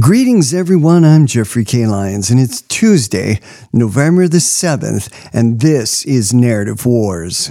Greetings, everyone. I'm Jeffrey K. Lyons, and it's Tuesday, November the 7th, and this is Narrative Wars.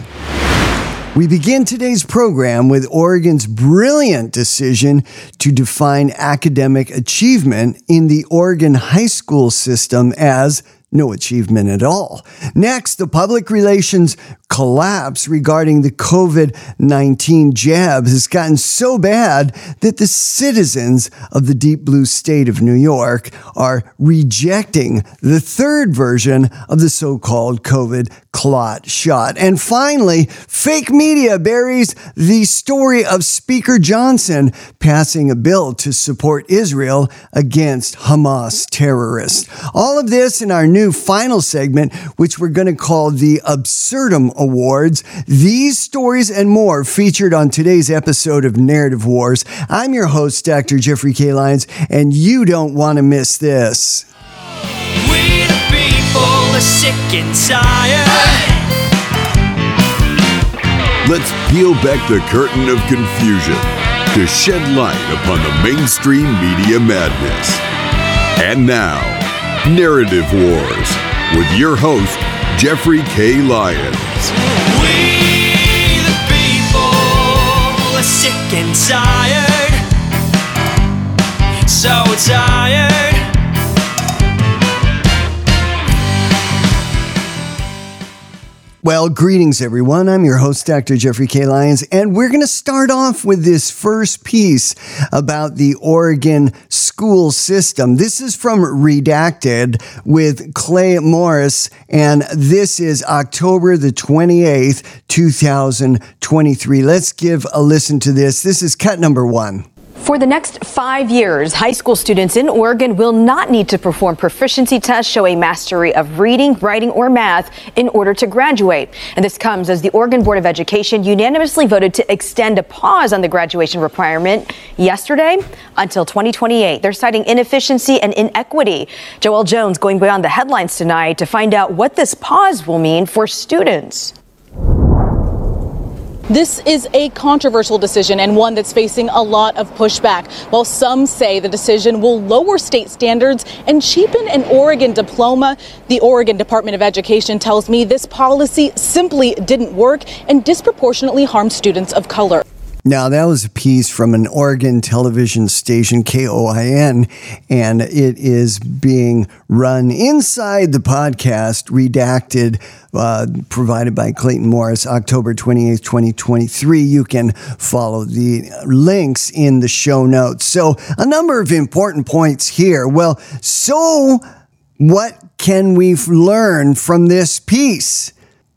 We begin today's program with Oregon's brilliant decision to define academic achievement in the Oregon high school system as no achievement at all. Next, the public relations collapse regarding the COVID 19 jab has gotten so bad that the citizens of the deep blue state of New York are rejecting the third version of the so called COVID clot shot. And finally, fake media buries the story of Speaker Johnson passing a bill to support Israel against Hamas terrorists. All of this in our new final segment, which we're going to call the Absurdum Awards. These stories and more featured on today's episode of Narrative Wars. I'm your host, Dr. Jeffrey K. Lyons, and you don't want to miss this. We the people are sick and tired. Let's peel back the curtain of confusion to shed light upon the mainstream media madness. And now, Narrative Wars with your host, Jeffrey K. Lyons. We the people are sick and tired. So tired. Well, greetings, everyone. I'm your host, Dr. Jeffrey K. Lyons, and we're going to start off with this first piece about the Oregon school system. This is from Redacted with Clay Morris, and this is October the 28th, 2023. Let's give a listen to this. This is cut number one. For the next five years, high school students in Oregon will not need to perform proficiency tests, show a mastery of reading, writing, or math in order to graduate. And this comes as the Oregon Board of Education unanimously voted to extend a pause on the graduation requirement yesterday until 2028. They're citing inefficiency and inequity. Joel Jones going beyond the headlines tonight to find out what this pause will mean for students. This is a controversial decision and one that's facing a lot of pushback. While some say the decision will lower state standards and cheapen an Oregon diploma, the Oregon Department of Education tells me this policy simply didn't work and disproportionately harmed students of color. Now, that was a piece from an Oregon television station, KOIN, and it is being run inside the podcast, redacted, uh, provided by Clayton Morris, October 28th, 2023. You can follow the links in the show notes. So, a number of important points here. Well, so what can we learn from this piece?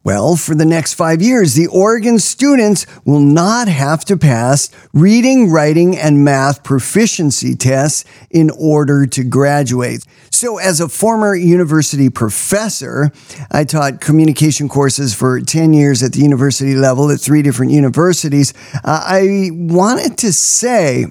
Well, for the next five years, the Oregon students will not have to pass reading, writing, and math proficiency tests in order to graduate. So, as a former university professor, I taught communication courses for 10 years at the university level at three different universities. Uh, I wanted to say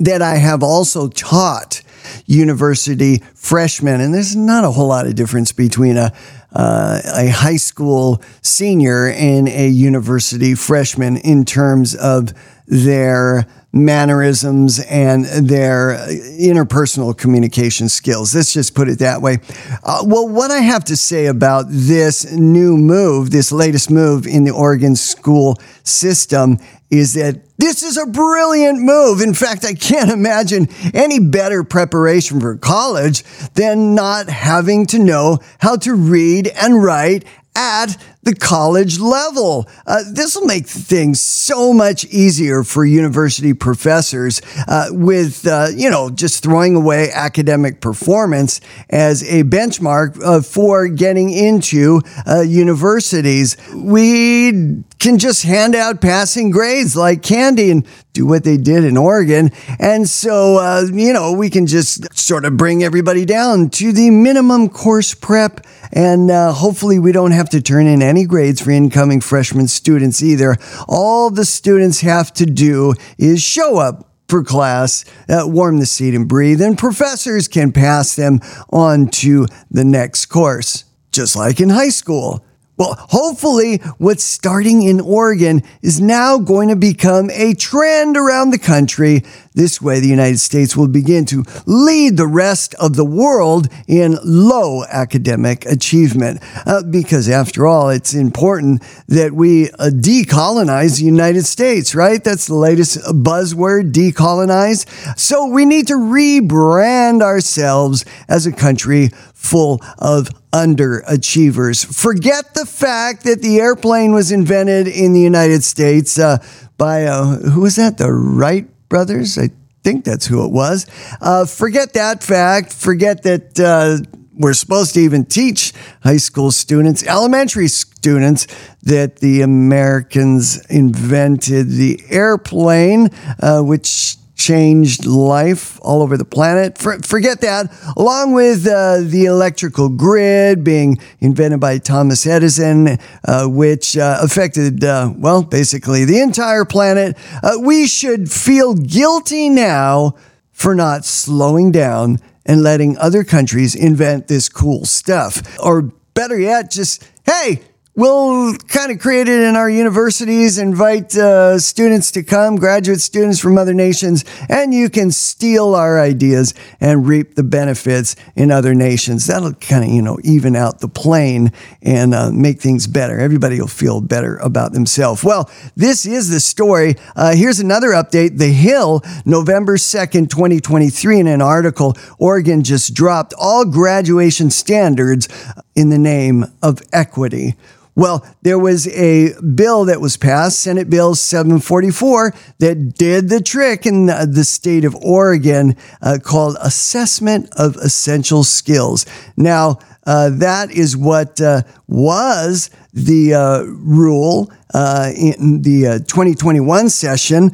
that I have also taught university freshmen, and there's not a whole lot of difference between a uh, a high school senior and a university freshman in terms of their mannerisms and their interpersonal communication skills. Let's just put it that way. Uh, well, what I have to say about this new move, this latest move in the Oregon school system, is that this is a brilliant move. In fact, I can't imagine any better preparation for college than not having to know how to read and write at the college level. Uh, this will make things so much easier for university professors uh, with, uh, you know, just throwing away academic performance as a benchmark uh, for getting into uh, universities. We can just hand out passing grades like candy and do what they did in Oregon. And so, uh, you know, we can just sort of bring everybody down to the minimum course prep. And hopefully, we don't have to turn in any grades for incoming freshman students either. All the students have to do is show up for class, uh, warm the seat and breathe, and professors can pass them on to the next course, just like in high school. Well, hopefully, what's starting in Oregon is now going to become a trend around the country. This way, the United States will begin to lead the rest of the world in low academic achievement. Uh, because, after all, it's important that we uh, decolonize the United States, right? That's the latest buzzword, decolonize. So, we need to rebrand ourselves as a country full of underachievers. Forget the fact that the airplane was invented in the United States uh, by, uh, who was that? The Wright brothers? I think that's who it was. Uh, forget that fact. Forget that uh, we're supposed to even teach high school students, elementary students, that the Americans invented the airplane, uh, which changed life all over the planet. For, forget that. Along with uh, the electrical grid being invented by Thomas Edison, uh, which uh, affected, uh, well, basically the entire planet, uh, we should feel guilty now for not slowing down and letting other countries invent this cool stuff. Or better yet, just, hey, We'll kind of create it in our universities, invite uh, students to come, graduate students from other nations, and you can steal our ideas and reap the benefits in other nations. That'll kind of, you know, even out the plane and uh, make things better. Everybody will feel better about themselves. Well, this is the story. Uh, here's another update. The Hill, November 2nd, 2023, in an article, Oregon just dropped all graduation standards in the name of equity. Well, there was a bill that was passed, Senate Bill 744, that did the trick in the state of Oregon uh, called Assessment of Essential Skills. Now, uh, that is what uh, was the uh, rule uh, in the uh, 2021 session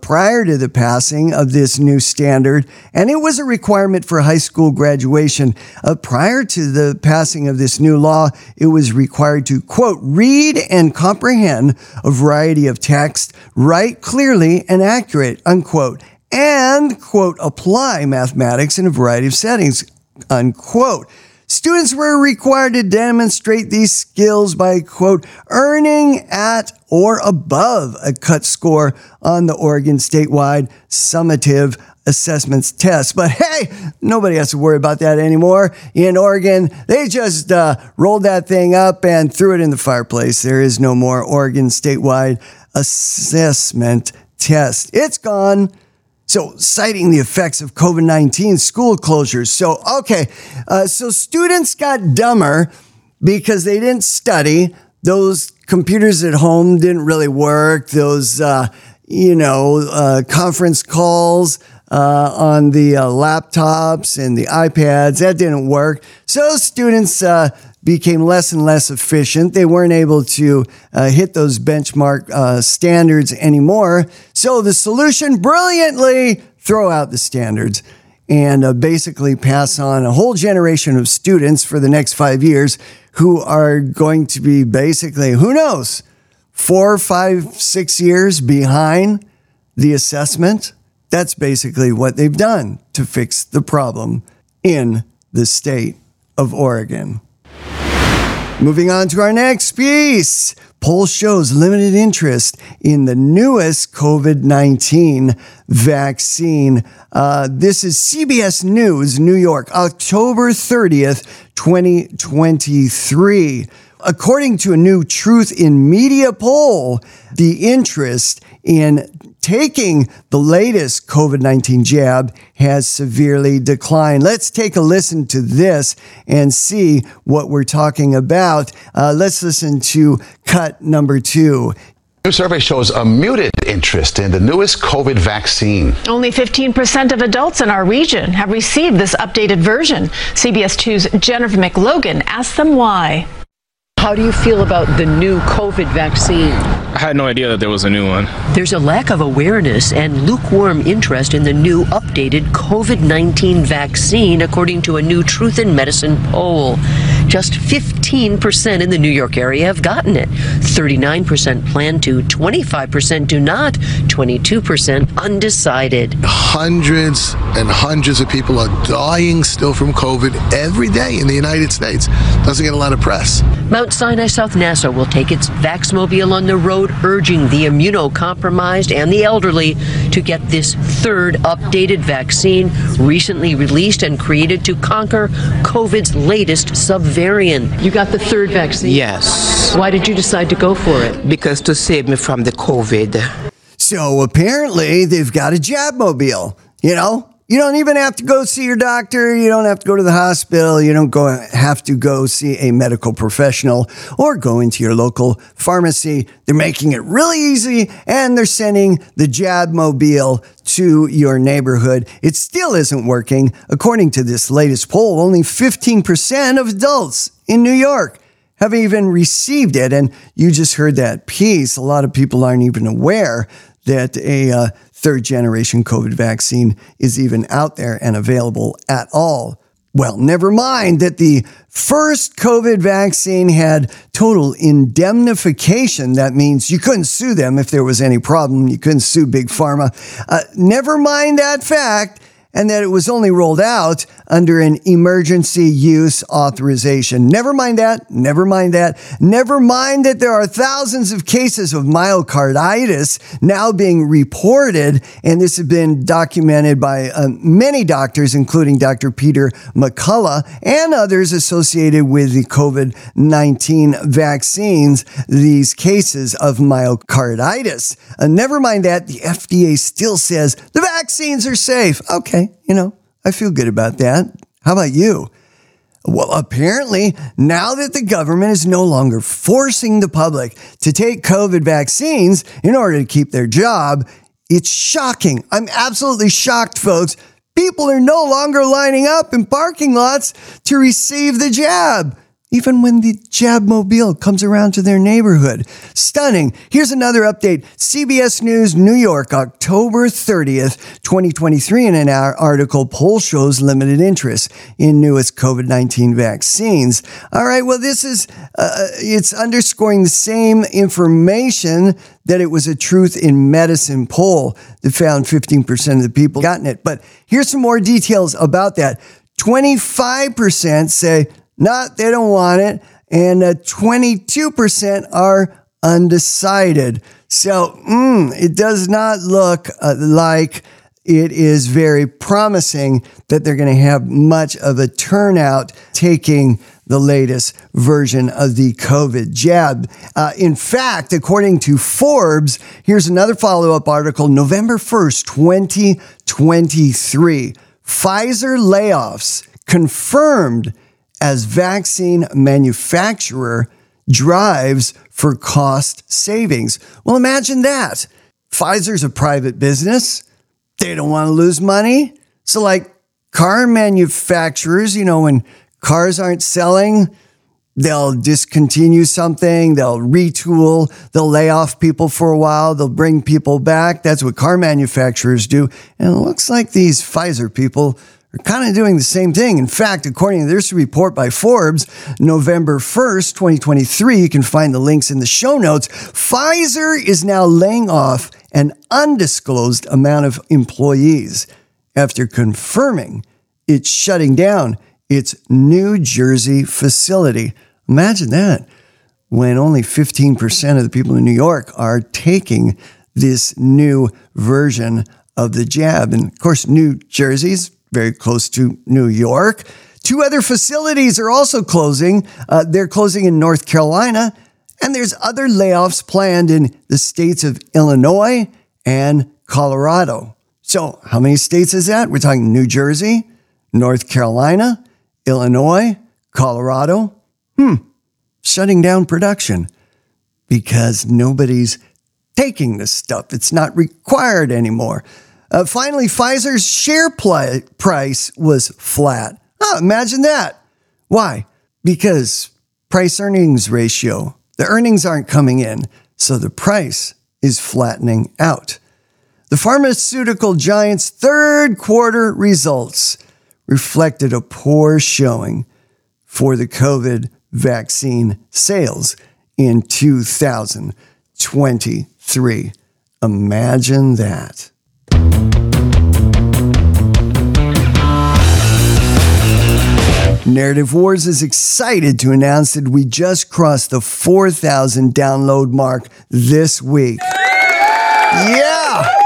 prior to the passing of this new standard, and it was a requirement for high school graduation. prior to the passing of this new law, it was required to, quote, read and comprehend a variety of text, write clearly and accurate, unquote, and, quote, apply mathematics in a variety of settings, unquote. Students were required to demonstrate these skills by, quote, earning at or above a cut score on the Oregon statewide summative assessments test. But hey, nobody has to worry about that anymore. In Oregon, they just uh, rolled that thing up and threw it in the fireplace. There is no more Oregon statewide assessment test. It's gone. So, citing the effects of COVID 19 school closures. So, okay, uh, so students got dumber because they didn't study. Those computers at home didn't really work. Those, uh, you know, uh, conference calls uh, on the uh, laptops and the iPads, that didn't work. So, students uh, became less and less efficient. They weren't able to uh, hit those benchmark uh, standards anymore. So the solution brilliantly throw out the standards and uh, basically pass on a whole generation of students for the next five years who are going to be basically, who knows, four, five, six years behind the assessment. That's basically what they've done to fix the problem in the state of Oregon. Moving on to our next piece. Poll shows limited interest in the newest COVID 19 vaccine. Uh, this is CBS News, New York, October 30th, 2023. According to a new Truth in Media poll, the interest in taking the latest COVID 19 jab has severely declined. Let's take a listen to this and see what we're talking about. Uh, let's listen to cut number two. New survey shows a muted interest in the newest COVID vaccine. Only 15% of adults in our region have received this updated version. CBS 2's Jennifer McLogan asked them why. How do you feel about the new COVID vaccine? I had no idea that there was a new one. There's a lack of awareness and lukewarm interest in the new updated COVID 19 vaccine, according to a new Truth in Medicine poll. Just 15% in the New York area have gotten it. 39% plan to, 25% do not, 22% undecided. Hundreds and hundreds of people are dying still from COVID every day in the United States. Doesn't get a lot of press. Mount Sinai South Nassau will take its Vaxmobile on the road, urging the immunocompromised and the elderly to get this third updated vaccine recently released and created to conquer COVID's latest subvariant. You got the third vaccine? Yes. Why did you decide to go for it? Because to save me from the COVID. So apparently they've got a jab mobile, you know? You don't even have to go see your doctor. You don't have to go to the hospital. You don't go have to go see a medical professional or go into your local pharmacy. They're making it really easy and they're sending the jab mobile to your neighborhood. It still isn't working. According to this latest poll, only 15% of adults in New York have even received it. And you just heard that piece. A lot of people aren't even aware that a uh, third generation COVID vaccine is even out there and available at all. Well, never mind that the first COVID vaccine had total indemnification. That means you couldn't sue them if there was any problem. You couldn't sue Big Pharma. Uh, never mind that fact and that it was only rolled out under an emergency use authorization. Never mind that. Never mind that. Never mind that there are thousands of cases of myocarditis now being reported, and this has been documented by uh, many doctors, including Dr. Peter McCullough and others associated with the COVID 19 vaccines, these cases of myocarditis. Uh, never mind that. The FDA still says the vaccines are safe. Okay you know, I feel good about that. How about you? Well, apparently, now that the government is no longer forcing the public to take COVID vaccines in order to keep their job, it's shocking. I'm absolutely shocked, folks. People are no longer lining up in parking lots to receive the jab even when the Jab Mobile comes around to their neighborhood. Stunning. Here's another update. CBS News New York, October 30th, 2023, in an article, poll shows limited interest in newest COVID 19 vaccines. All right, well, this is, uh, it's underscoring the same information that it was a truth in medicine poll that found 15% of the people gotten it. But here's some more details about that. 25% say no, they don't want it. And uh, 22% are undecided. So mm, it does not look uh, like it is very promising that they're going to have much of a turnout taking the latest version of the COVID jab. Uh, in fact, according to Forbes, here's another follow up article November 1st, 2023. Pfizer layoffs confirmed as vaccine manufacturer drives for cost savings. Well, imagine that. Pfizer's a private business. They don't want to lose money. So, like car manufacturers, you know, when cars aren't selling, they'll discontinue something, they'll retool, they'll lay off people for a while, they'll bring people back. That's what car manufacturers do. And it looks like these Pfizer people are kind of doing the same thing. In fact, according to this report by Forbes, November 1st, 2023, you can find the links in the show notes. Pfizer is now laying off an undisclosed amount of employees after confirming it's shutting down its New Jersey facility. Imagine that when only 15% of the people in New York are taking this new version of the jab. And of course, New Jersey's very close to New York. Two other facilities are also closing. Uh, they're closing in North Carolina, and there's other layoffs planned in the states of Illinois and Colorado. So, how many states is that? We're talking New Jersey, North Carolina, Illinois, Colorado. Hmm, shutting down production because nobody's taking this stuff. It's not required anymore. Uh, finally, Pfizer's share play, price was flat. Oh, imagine that. Why? Because price earnings ratio, the earnings aren't coming in, so the price is flattening out. The pharmaceutical giant's third quarter results reflected a poor showing for the COVID vaccine sales in 2023. Imagine that. Narrative Wars is excited to announce that we just crossed the 4,000 download mark this week. Yeah!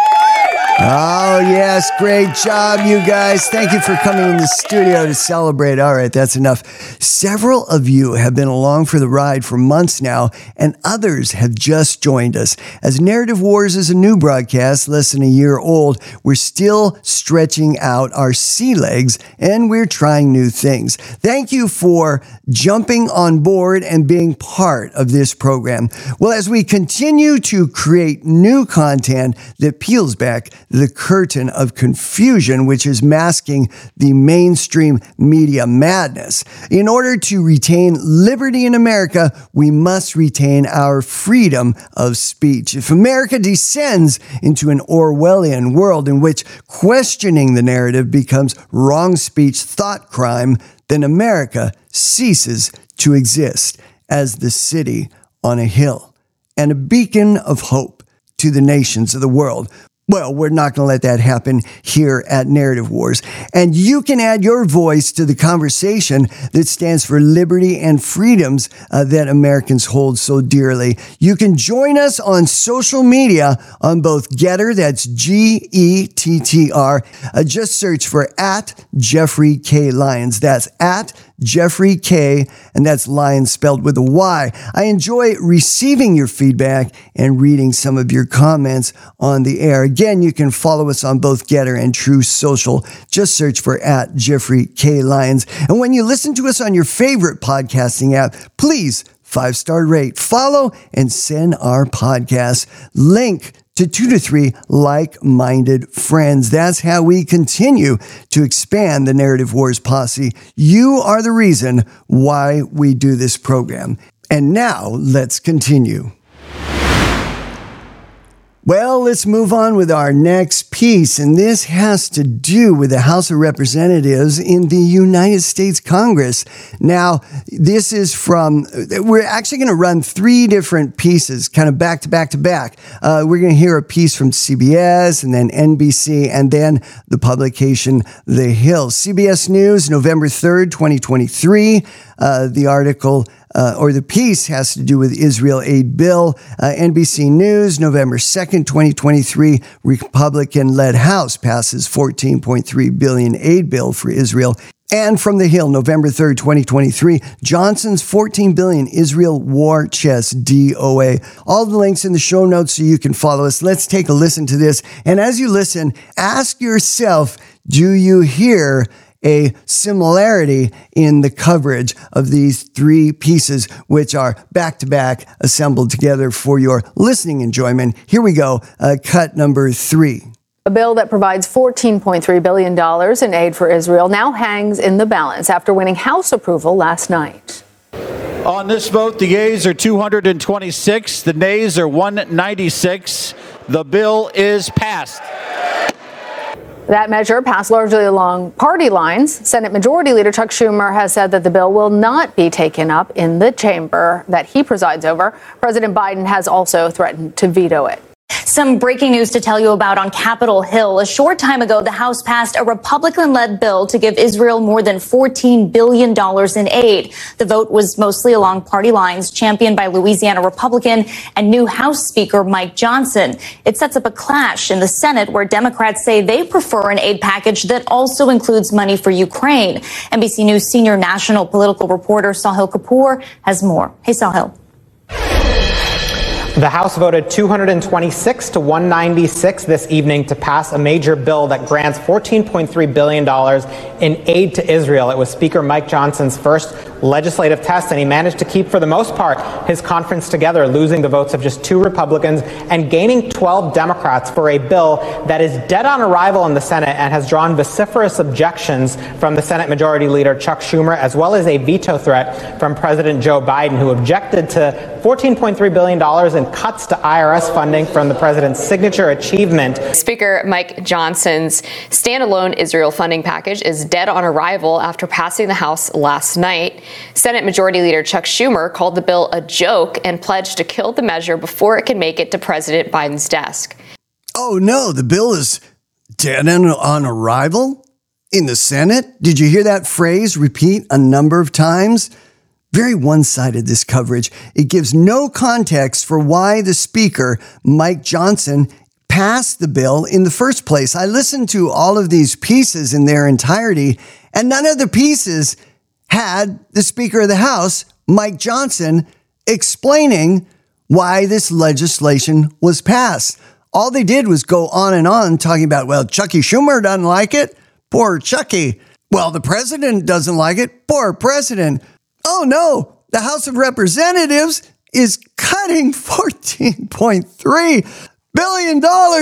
Oh, yes. Great job, you guys. Thank you for coming in the studio to celebrate. All right, that's enough. Several of you have been along for the ride for months now, and others have just joined us. As Narrative Wars is a new broadcast, less than a year old, we're still stretching out our sea legs and we're trying new things. Thank you for jumping on board and being part of this program. Well, as we continue to create new content that peels back the curtain of confusion, which is masking the mainstream media madness. In order to retain liberty in America, we must retain our freedom of speech. If America descends into an Orwellian world in which questioning the narrative becomes wrong speech thought crime, then America ceases to exist as the city on a hill and a beacon of hope to the nations of the world. Well, we're not going to let that happen here at Narrative Wars. And you can add your voice to the conversation that stands for liberty and freedoms uh, that Americans hold so dearly. You can join us on social media on both GETTR, that's G E T T R. Uh, just search for at Jeffrey K. Lyons. That's at Jeffrey K, and that's Lyons spelled with a Y. I enjoy receiving your feedback and reading some of your comments on the air. Again, you can follow us on both GETTR and Truth Social. Just search for at Jeffrey K Lyons. And when you listen to us on your favorite podcasting app, please five star rate, follow, and send our podcast link to two to three like minded friends. That's how we continue to expand the Narrative Wars posse. You are the reason why we do this program. And now let's continue. Well, let's move on with our next piece. And this has to do with the House of Representatives in the United States Congress. Now, this is from, we're actually going to run three different pieces, kind of back to back to back. Uh, we're going to hear a piece from CBS and then NBC and then the publication The Hill. CBS News, November 3rd, 2023. Uh, the article uh, or the piece has to do with Israel aid bill. Uh, NBC News, November 2nd, 2023, Republican led House passes 14.3 billion aid bill for Israel. And from the Hill, November 3rd, 2023, Johnson's 14 billion Israel war chest DOA. All the links in the show notes so you can follow us. Let's take a listen to this. And as you listen, ask yourself, do you hear a similarity in the coverage of these three pieces, which are back to back assembled together for your listening enjoyment. Here we go, uh, cut number three. A bill that provides $14.3 billion in aid for Israel now hangs in the balance after winning House approval last night. On this vote, the yeas are 226, the nays are 196. The bill is passed. That measure passed largely along party lines. Senate Majority Leader Chuck Schumer has said that the bill will not be taken up in the chamber that he presides over. President Biden has also threatened to veto it. Some breaking news to tell you about on Capitol Hill. A short time ago, the House passed a Republican led bill to give Israel more than $14 billion in aid. The vote was mostly along party lines, championed by Louisiana Republican and new House Speaker Mike Johnson. It sets up a clash in the Senate where Democrats say they prefer an aid package that also includes money for Ukraine. NBC News senior national political reporter Sahil Kapur has more. Hey, Sahil. The House voted 226 to 196 this evening to pass a major bill that grants $14.3 billion in aid to Israel. It was Speaker Mike Johnson's first legislative test, and he managed to keep, for the most part, his conference together, losing the votes of just two Republicans and gaining 12 Democrats for a bill that is dead on arrival in the Senate and has drawn vociferous objections from the Senate Majority Leader Chuck Schumer, as well as a veto threat from President Joe Biden, who objected to $14.3 billion in cuts to IRS funding from the president's signature achievement. Speaker Mike Johnson's standalone Israel funding package is dead on arrival after passing the House last night. Senate Majority Leader Chuck Schumer called the bill a joke and pledged to kill the measure before it can make it to President Biden's desk. Oh no, the bill is dead on, arrival in the Senate. Did you hear that phrase repeat a number of times? Very one sided, this coverage. It gives no context for why the Speaker, Mike Johnson, passed the bill in the first place. I listened to all of these pieces in their entirety, and none of the pieces had the Speaker of the House, Mike Johnson, explaining why this legislation was passed. All they did was go on and on talking about, well, Chucky Schumer doesn't like it. Poor Chucky. Well, the president doesn't like it. Poor president. Oh no, the House of Representatives is cutting $14.3 billion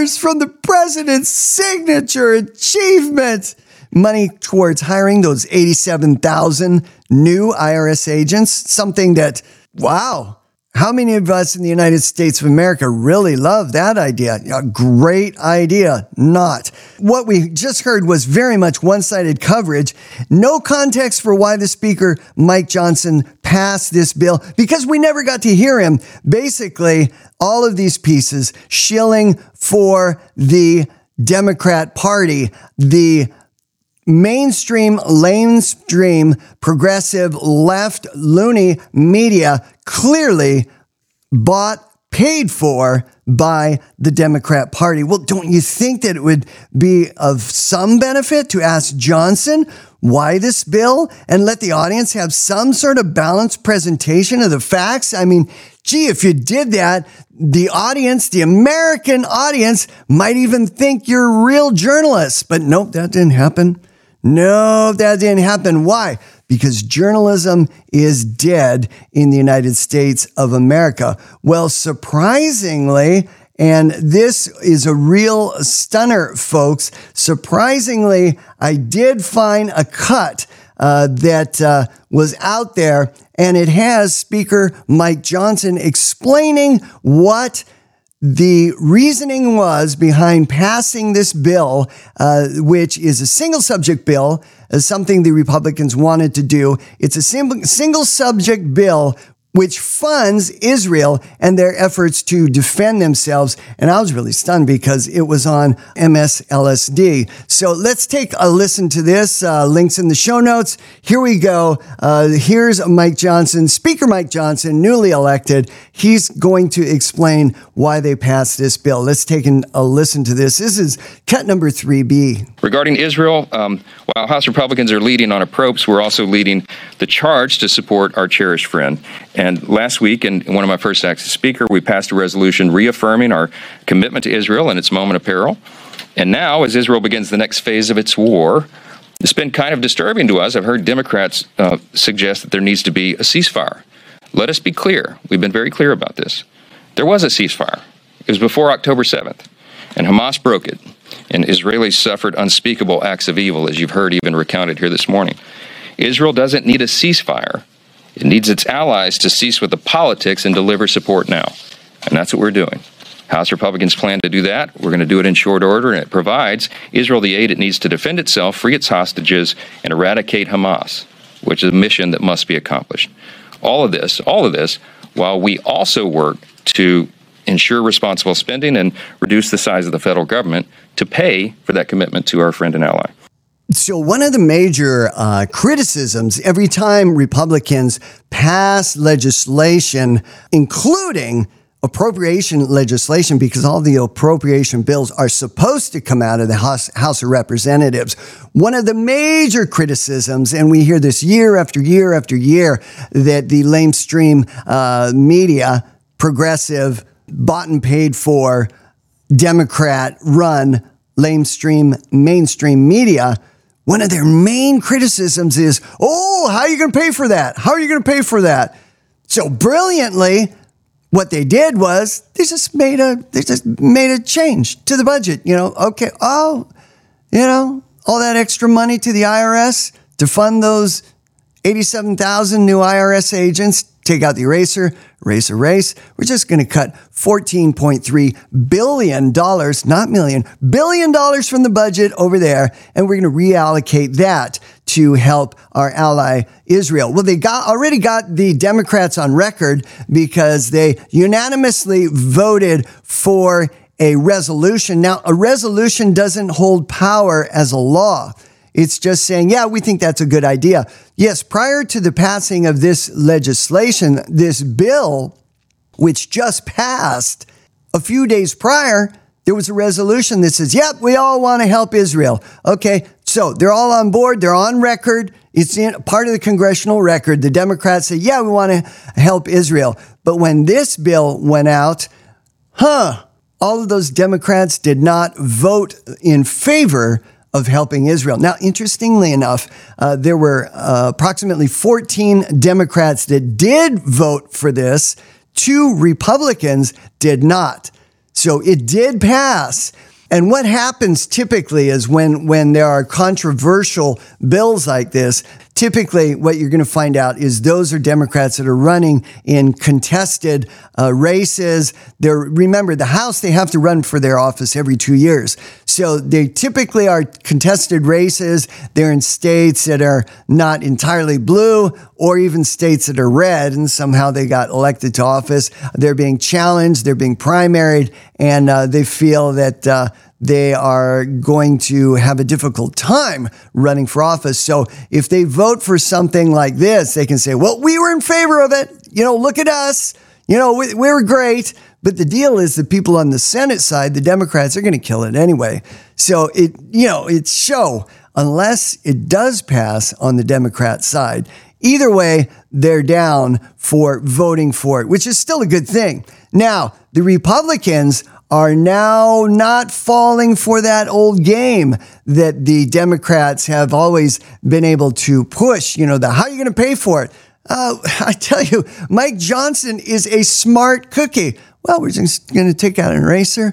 from the president's signature achievement. Money towards hiring those 87,000 new IRS agents, something that, wow, how many of us in the United States of America really love that idea? A great idea. Not. What we just heard was very much one sided coverage. No context for why the Speaker, Mike Johnson, passed this bill because we never got to hear him. Basically, all of these pieces shilling for the Democrat Party, the mainstream, lamestream, progressive, left, loony media clearly bought, paid for by the Democrat Party. Well, don't you think that it would be of some benefit to ask Johnson why this bill and let the audience have some sort of balanced presentation of the facts? I mean, gee, if you did that, the audience, the American audience, might even think you're real journalists. But nope, that didn't happen. No, that didn't happen. Why? Because journalism is dead in the United States of America. Well, surprisingly, and this is a real stunner, folks. Surprisingly, I did find a cut uh, that uh, was out there, and it has Speaker Mike Johnson explaining what the reasoning was behind passing this bill, uh, which is a single subject bill, as something the Republicans wanted to do. It's a sim- single subject bill which funds Israel and their efforts to defend themselves. And I was really stunned because it was on MSLSD. So let's take a listen to this. Uh, links in the show notes. Here we go. Uh, here's Mike Johnson, Speaker Mike Johnson, newly elected. He's going to explain why they passed this bill. Let's take a listen to this. This is cut number 3B. Regarding Israel, um, while House Republicans are leading on approach, we're also leading the charge to support our cherished friend. And last week, in one of my first acts as Speaker, we passed a resolution reaffirming our commitment to Israel in its moment of peril. And now, as Israel begins the next phase of its war, it's been kind of disturbing to us. I've heard Democrats uh, suggest that there needs to be a ceasefire. Let us be clear. We've been very clear about this. There was a ceasefire. It was before October 7th, and Hamas broke it, and Israelis suffered unspeakable acts of evil, as you've heard even recounted here this morning. Israel doesn't need a ceasefire. It needs its allies to cease with the politics and deliver support now. And that's what we're doing. House Republicans plan to do that. We're going to do it in short order, and it provides Israel the aid it needs to defend itself, free its hostages, and eradicate Hamas, which is a mission that must be accomplished. All of this, all of this, while we also work to ensure responsible spending and reduce the size of the federal government to pay for that commitment to our friend and ally. So, one of the major uh, criticisms every time Republicans pass legislation, including appropriation legislation, because all the appropriation bills are supposed to come out of the House, House of Representatives, one of the major criticisms, and we hear this year after year after year, that the lamestream uh, media, progressive, bought and paid for, Democrat run lamestream mainstream media one of their main criticisms is, oh, how are you going to pay for that? How are you going to pay for that? So brilliantly, what they did was they just made a they just made a change to the budget. You know, okay, oh, you know, all that extra money to the IRS to fund those 87,000 new IRS agents, take out the eraser, erase, erase. We're just going to cut $14.3 billion, not million, billion dollars from the budget over there. And we're going to reallocate that to help our ally Israel. Well, they got already got the Democrats on record because they unanimously voted for a resolution. Now, a resolution doesn't hold power as a law. It's just saying, yeah, we think that's a good idea. Yes, prior to the passing of this legislation, this bill, which just passed a few days prior, there was a resolution that says, yep, we all want to help Israel. Okay, so they're all on board, they're on record. It's in, part of the congressional record. The Democrats say, yeah, we want to help Israel. But when this bill went out, huh, all of those Democrats did not vote in favor of helping Israel. Now, interestingly enough, uh, there were uh, approximately 14 Democrats that did vote for this, two Republicans did not. So it did pass. And what happens typically is when, when there are controversial bills like this, typically what you're going to find out is those are Democrats that are running in contested uh, races. They're, remember, the House, they have to run for their office every two years. So they typically are contested races. They're in states that are not entirely blue or even states that are red, and somehow they got elected to office. They're being challenged, they're being primaried, and uh, they feel that. Uh, they are going to have a difficult time running for office. So if they vote for something like this, they can say, well, we were in favor of it. You know, look at us. You know, we, we were great. But the deal is the people on the Senate side, the Democrats, are going to kill it anyway. So it, you know, it's show unless it does pass on the Democrat side. Either way, they're down for voting for it, which is still a good thing. Now, the Republicans are now not falling for that old game that the Democrats have always been able to push. You know, the how are you going to pay for it? Uh, I tell you, Mike Johnson is a smart cookie. Well, we're just going to take out an eraser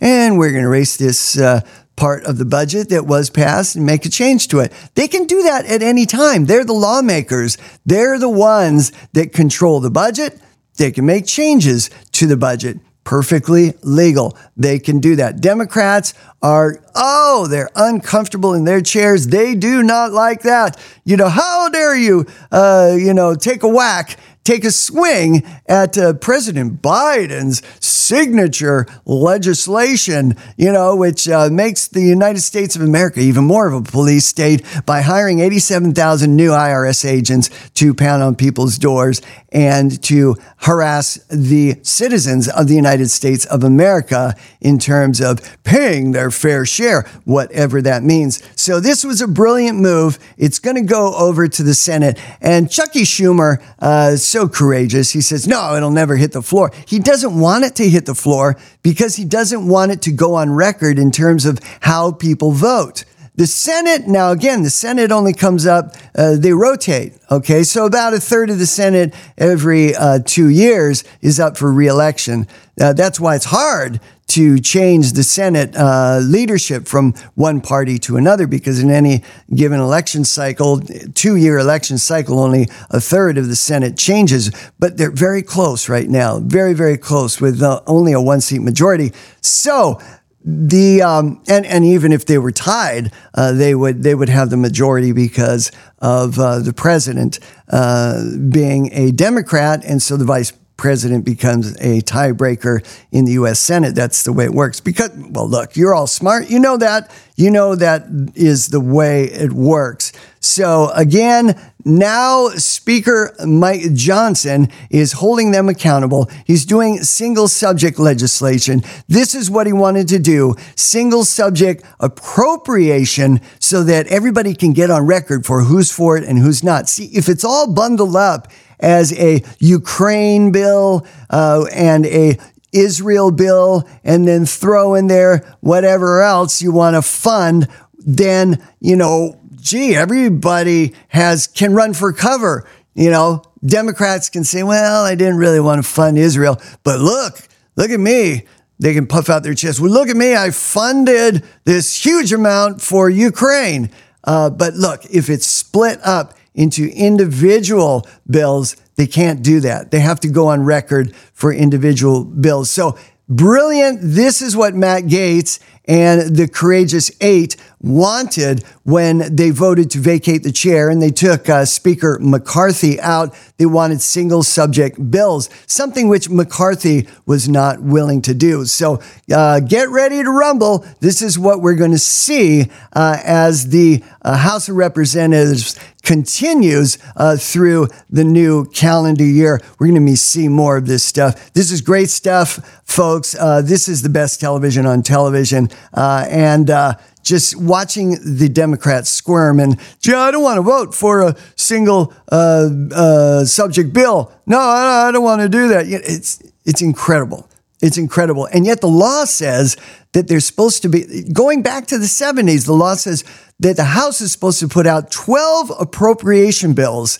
and we're going to erase this uh, part of the budget that was passed and make a change to it. They can do that at any time. They're the lawmakers. They're the ones that control the budget. They can make changes to the budget perfectly legal. They can do that. Democrats are, oh, they're uncomfortable in their chairs. They do not like that. You know, how dare you, uh, you know, take a whack take a swing at uh, President Biden's signature legislation, you know, which uh, makes the United States of America even more of a police state by hiring 87,000 new IRS agents to pound on people's doors and to harass the citizens of the United States of America in terms of paying their fair share, whatever that means. So this was a brilliant move. It's going to go over to the Senate. And Chuckie Schumer, uh, so courageous, he says, no, it'll never hit the floor. He doesn't want it to hit the floor because he doesn't want it to go on record in terms of how people vote. The Senate, now again, the Senate only comes up, uh, they rotate. Okay. So about a third of the Senate every uh, two years is up for reelection. Uh, that's why it's hard to change the Senate uh, leadership from one party to another because in any given election cycle, two year election cycle, only a third of the Senate changes. But they're very close right now, very, very close with uh, only a one seat majority. So, the um, and and even if they were tied, uh, they would they would have the majority because of uh, the president uh, being a Democrat, and so the vice president becomes a tiebreaker in the U.S. Senate. That's the way it works. Because, well, look, you're all smart. You know that. You know that is the way it works. So again, now Speaker Mike Johnson is holding them accountable. He's doing single subject legislation. This is what he wanted to do single subject appropriation so that everybody can get on record for who's for it and who's not. See, if it's all bundled up, as a Ukraine bill uh, and a Israel bill, and then throw in there whatever else you want to fund, then, you know, gee, everybody has can run for cover. You know, Democrats can say, well, I didn't really want to fund Israel, but look, look at me. They can puff out their chest. Well, look at me. I funded this huge amount for Ukraine. Uh, but look, if it's split up into individual bills, they can't do that. They have to go on record for individual bills. So brilliant. This is what Matt Gaetz and the Courageous Eight wanted when they voted to vacate the chair and they took uh, Speaker McCarthy out. They wanted single subject bills, something which McCarthy was not willing to do. So uh, get ready to rumble. This is what we're going to see uh, as the uh, House of Representatives continues uh, through the new calendar year. We're going to see more of this stuff. This is great stuff, folks. Uh, this is the best television on television. Uh, and uh, just watching the Democrats squirm and, gee, I don't want to vote for a single uh, uh, subject bill. No, I don't want to do that. It's, it's incredible. It's incredible. And yet the law says that there's supposed to be, going back to the 70s, the law says that the House is supposed to put out 12 appropriation bills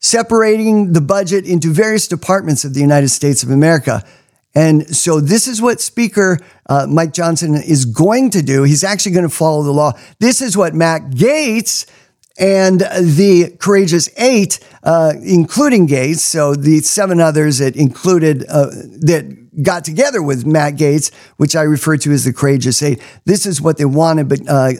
separating the budget into various departments of the United States of America. And so this is what Speaker uh, Mike Johnson is going to do. He's actually going to follow the law. This is what Matt Gaetz and the Courageous Eight, uh, including Gaetz, so the seven others that included uh, that got together with Matt Gaetz, which I refer to as the Courageous Eight. This is what they wanted, but uh,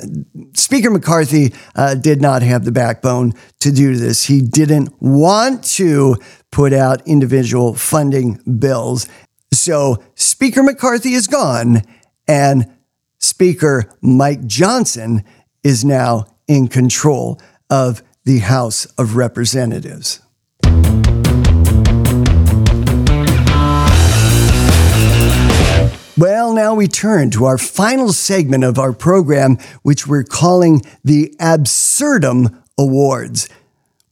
Speaker McCarthy uh, did not have the backbone to do this. He didn't want to put out individual funding bills. So Speaker McCarthy is gone, and Speaker Mike Johnson is now in control of the House of Representatives. Well, now we turn to our final segment of our program, which we're calling the Absurdum Awards.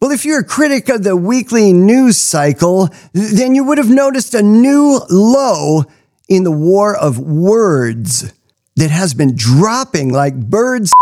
Well, if you're a critic of the weekly news cycle, then you would have noticed a new low in the war of words that has been dropping like birds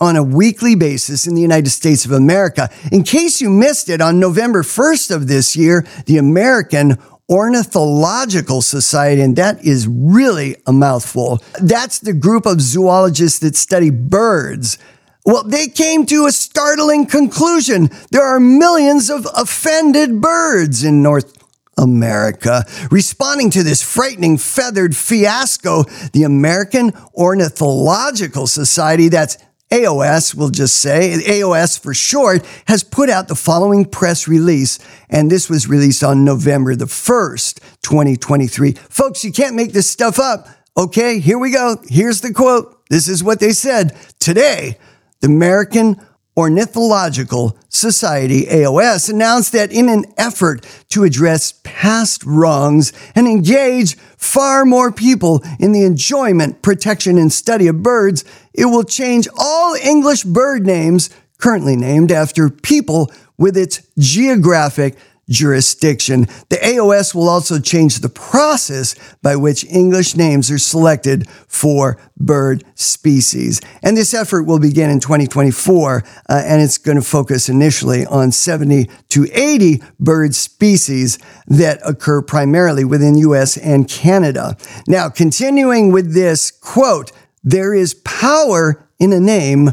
on a weekly basis in the United States of America. In case you missed it, on November 1st of this year, the American Ornithological Society, and that is really a mouthful. That's the group of zoologists that study birds. Well, they came to a startling conclusion. There are millions of offended birds in North America. Responding to this frightening feathered fiasco, the American Ornithological Society, that's AOS, we'll just say, AOS for short, has put out the following press release, and this was released on November the 1st, 2023. Folks, you can't make this stuff up. Okay, here we go. Here's the quote. This is what they said. Today, the American Ornithological Society, AOS, announced that in an effort to address past wrongs and engage far more people in the enjoyment, protection, and study of birds, it will change all English bird names currently named after people with its geographic jurisdiction. The AOS will also change the process by which English names are selected for bird species. And this effort will begin in 2024, uh, and it's going to focus initially on 70 to 80 bird species that occur primarily within US and Canada. Now, continuing with this quote, there is power in a name,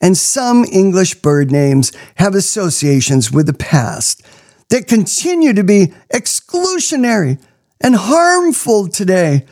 and some English bird names have associations with the past that continue to be exclusionary and harmful today.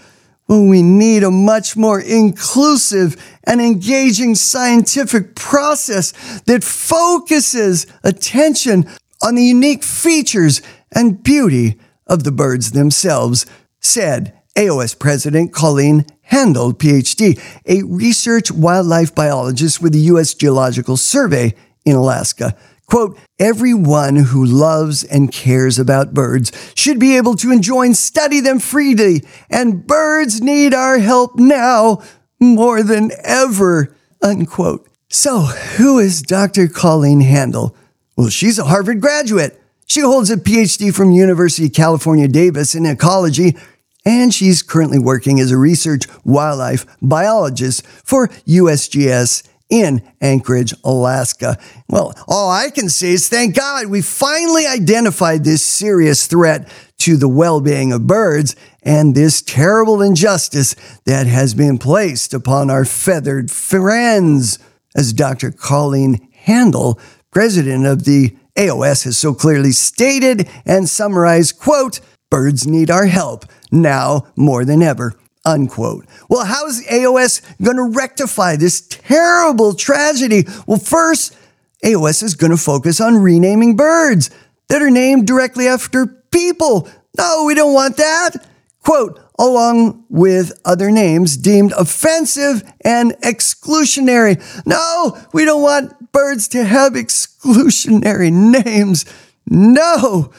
Well, we need a much more inclusive and engaging scientific process that focuses attention on the unique features and beauty of the birds themselves, said AOS President Colleen Handel, PhD, a research wildlife biologist with the U.S. Geological Survey in Alaska. Quote, everyone who loves and cares about birds should be able to enjoy and study them freely, and birds need our help now more than ever, unquote. So, who is Dr. Colleen Handel? Well, she's a Harvard graduate. She holds a PhD from University of California, Davis in ecology, and she's currently working as a research wildlife biologist for USGS in Anchorage, Alaska. Well, all I can say is thank God we finally identified this serious threat to the well being of birds and this terrible injustice that has been placed upon our feathered friends. As Dr. Colleen Handel, president of the AOS, has so clearly stated and summarized, quote, Birds need our help now more than ever. Unquote. Well, how is AOS going to rectify this terrible tragedy? Well, first, AOS is going to focus on renaming birds that are named directly after people. No, we don't want that. Quote, along with other names deemed offensive and exclusionary. No, we don't want birds to have exclusionary names. No.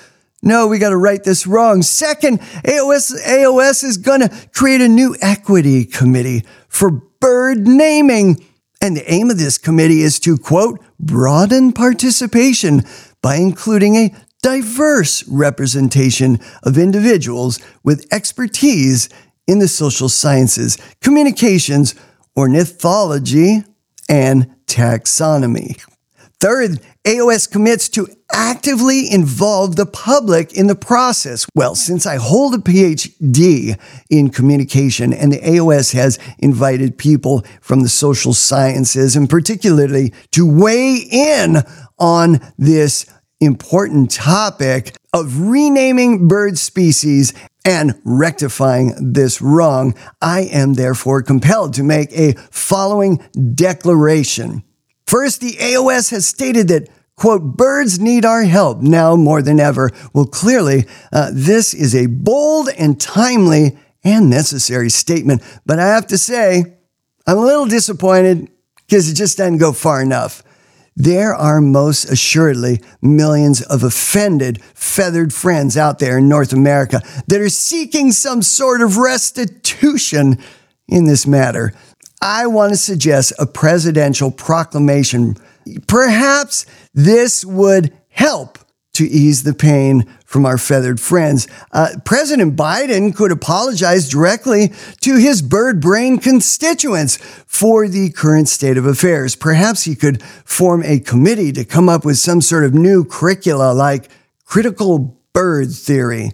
No, we got to write this wrong. Second, AOS, AOS is going to create a new equity committee for bird naming. And the aim of this committee is to, quote, broaden participation by including a diverse representation of individuals with expertise in the social sciences, communications, ornithology, and taxonomy. Third, AOS commits to actively involve the public in the process. Well, since I hold a PhD in communication and the AOS has invited people from the social sciences and particularly to weigh in on this important topic of renaming bird species and rectifying this wrong, I am therefore compelled to make a following declaration. First, the AOS has stated that, quote, birds need our help now more than ever. Well, clearly, uh, this is a bold and timely and necessary statement, but I have to say, I'm a little disappointed because it just doesn't go far enough. There are most assuredly millions of offended feathered friends out there in North America that are seeking some sort of restitution in this matter. I want to suggest a presidential proclamation. Perhaps this would help to ease the pain from our feathered friends. Uh, President Biden could apologize directly to his bird brain constituents for the current state of affairs. Perhaps he could form a committee to come up with some sort of new curricula like critical bird theory.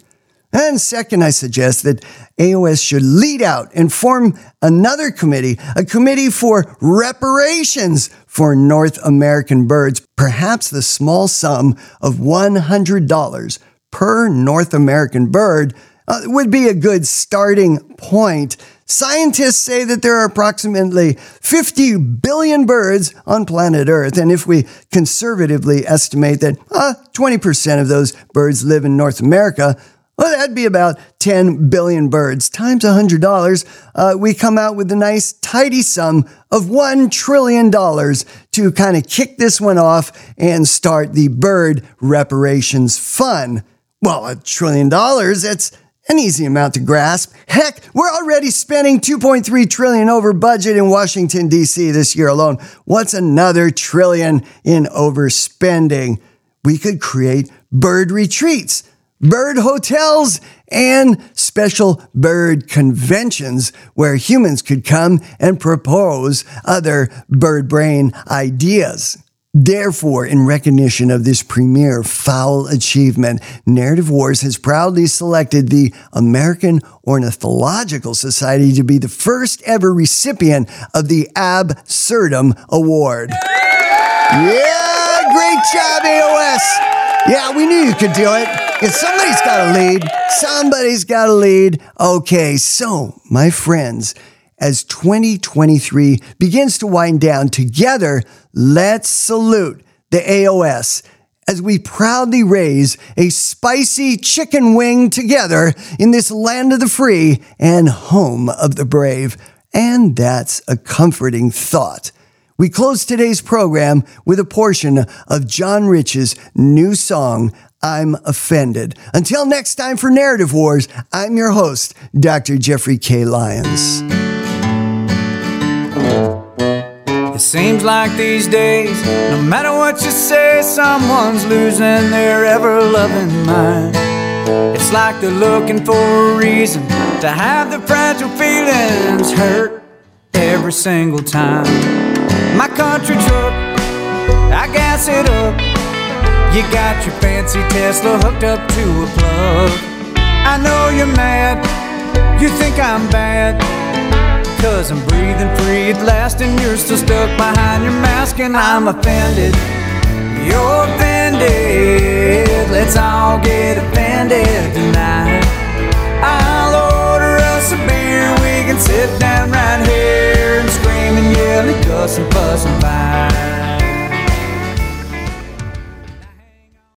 And second, I suggest that AOS should lead out and form another committee, a committee for reparations for North American birds, perhaps the small sum of $100 per North American bird uh, would be a good starting point. Scientists say that there are approximately 50 billion birds on planet Earth, and if we conservatively estimate that uh, 20% of those birds live in North America, well, that'd be about 10 billion birds times $100. Uh, we come out with a nice tidy sum of $1 trillion to kind of kick this one off and start the bird reparations fund. Well, a trillion dollars, that's an easy amount to grasp. Heck, we're already spending 2.3 trillion over budget in Washington D.C. this year alone. What's another trillion in overspending? We could create bird retreats bird hotels, and special bird conventions where humans could come and propose other bird brain ideas. Therefore, in recognition of this premier foul achievement, Narrative Wars has proudly selected the American Ornithological Society to be the first ever recipient of the Absurdum Award. Yeah, great job, AOS! Yeah, we knew you could do it. If somebody's got a lead, somebody's got a lead. Okay, so, my friends, as 2023 begins to wind down together, let's salute the AOS as we proudly raise a spicy chicken wing together in this land of the free and home of the brave. And that's a comforting thought. We close today's program with a portion of John Rich's new song, I'm Offended. Until next time for Narrative Wars, I'm your host, Dr. Jeffrey K. Lyons. It seems like these days, no matter what you say, someone's losing their ever loving mind. It's like they're looking for a reason to have their fragile feelings hurt every single time. My country truck, I gas it up. You got your fancy Tesla hooked up to a plug. I know you're mad, you think I'm bad. Cause I'm breathing free at last, and you're still stuck behind your mask, and I'm offended. You're offended, let's all get offended tonight. I'll order us a beer, we can sit down right here and scream and yell and Gus and fuss and fight.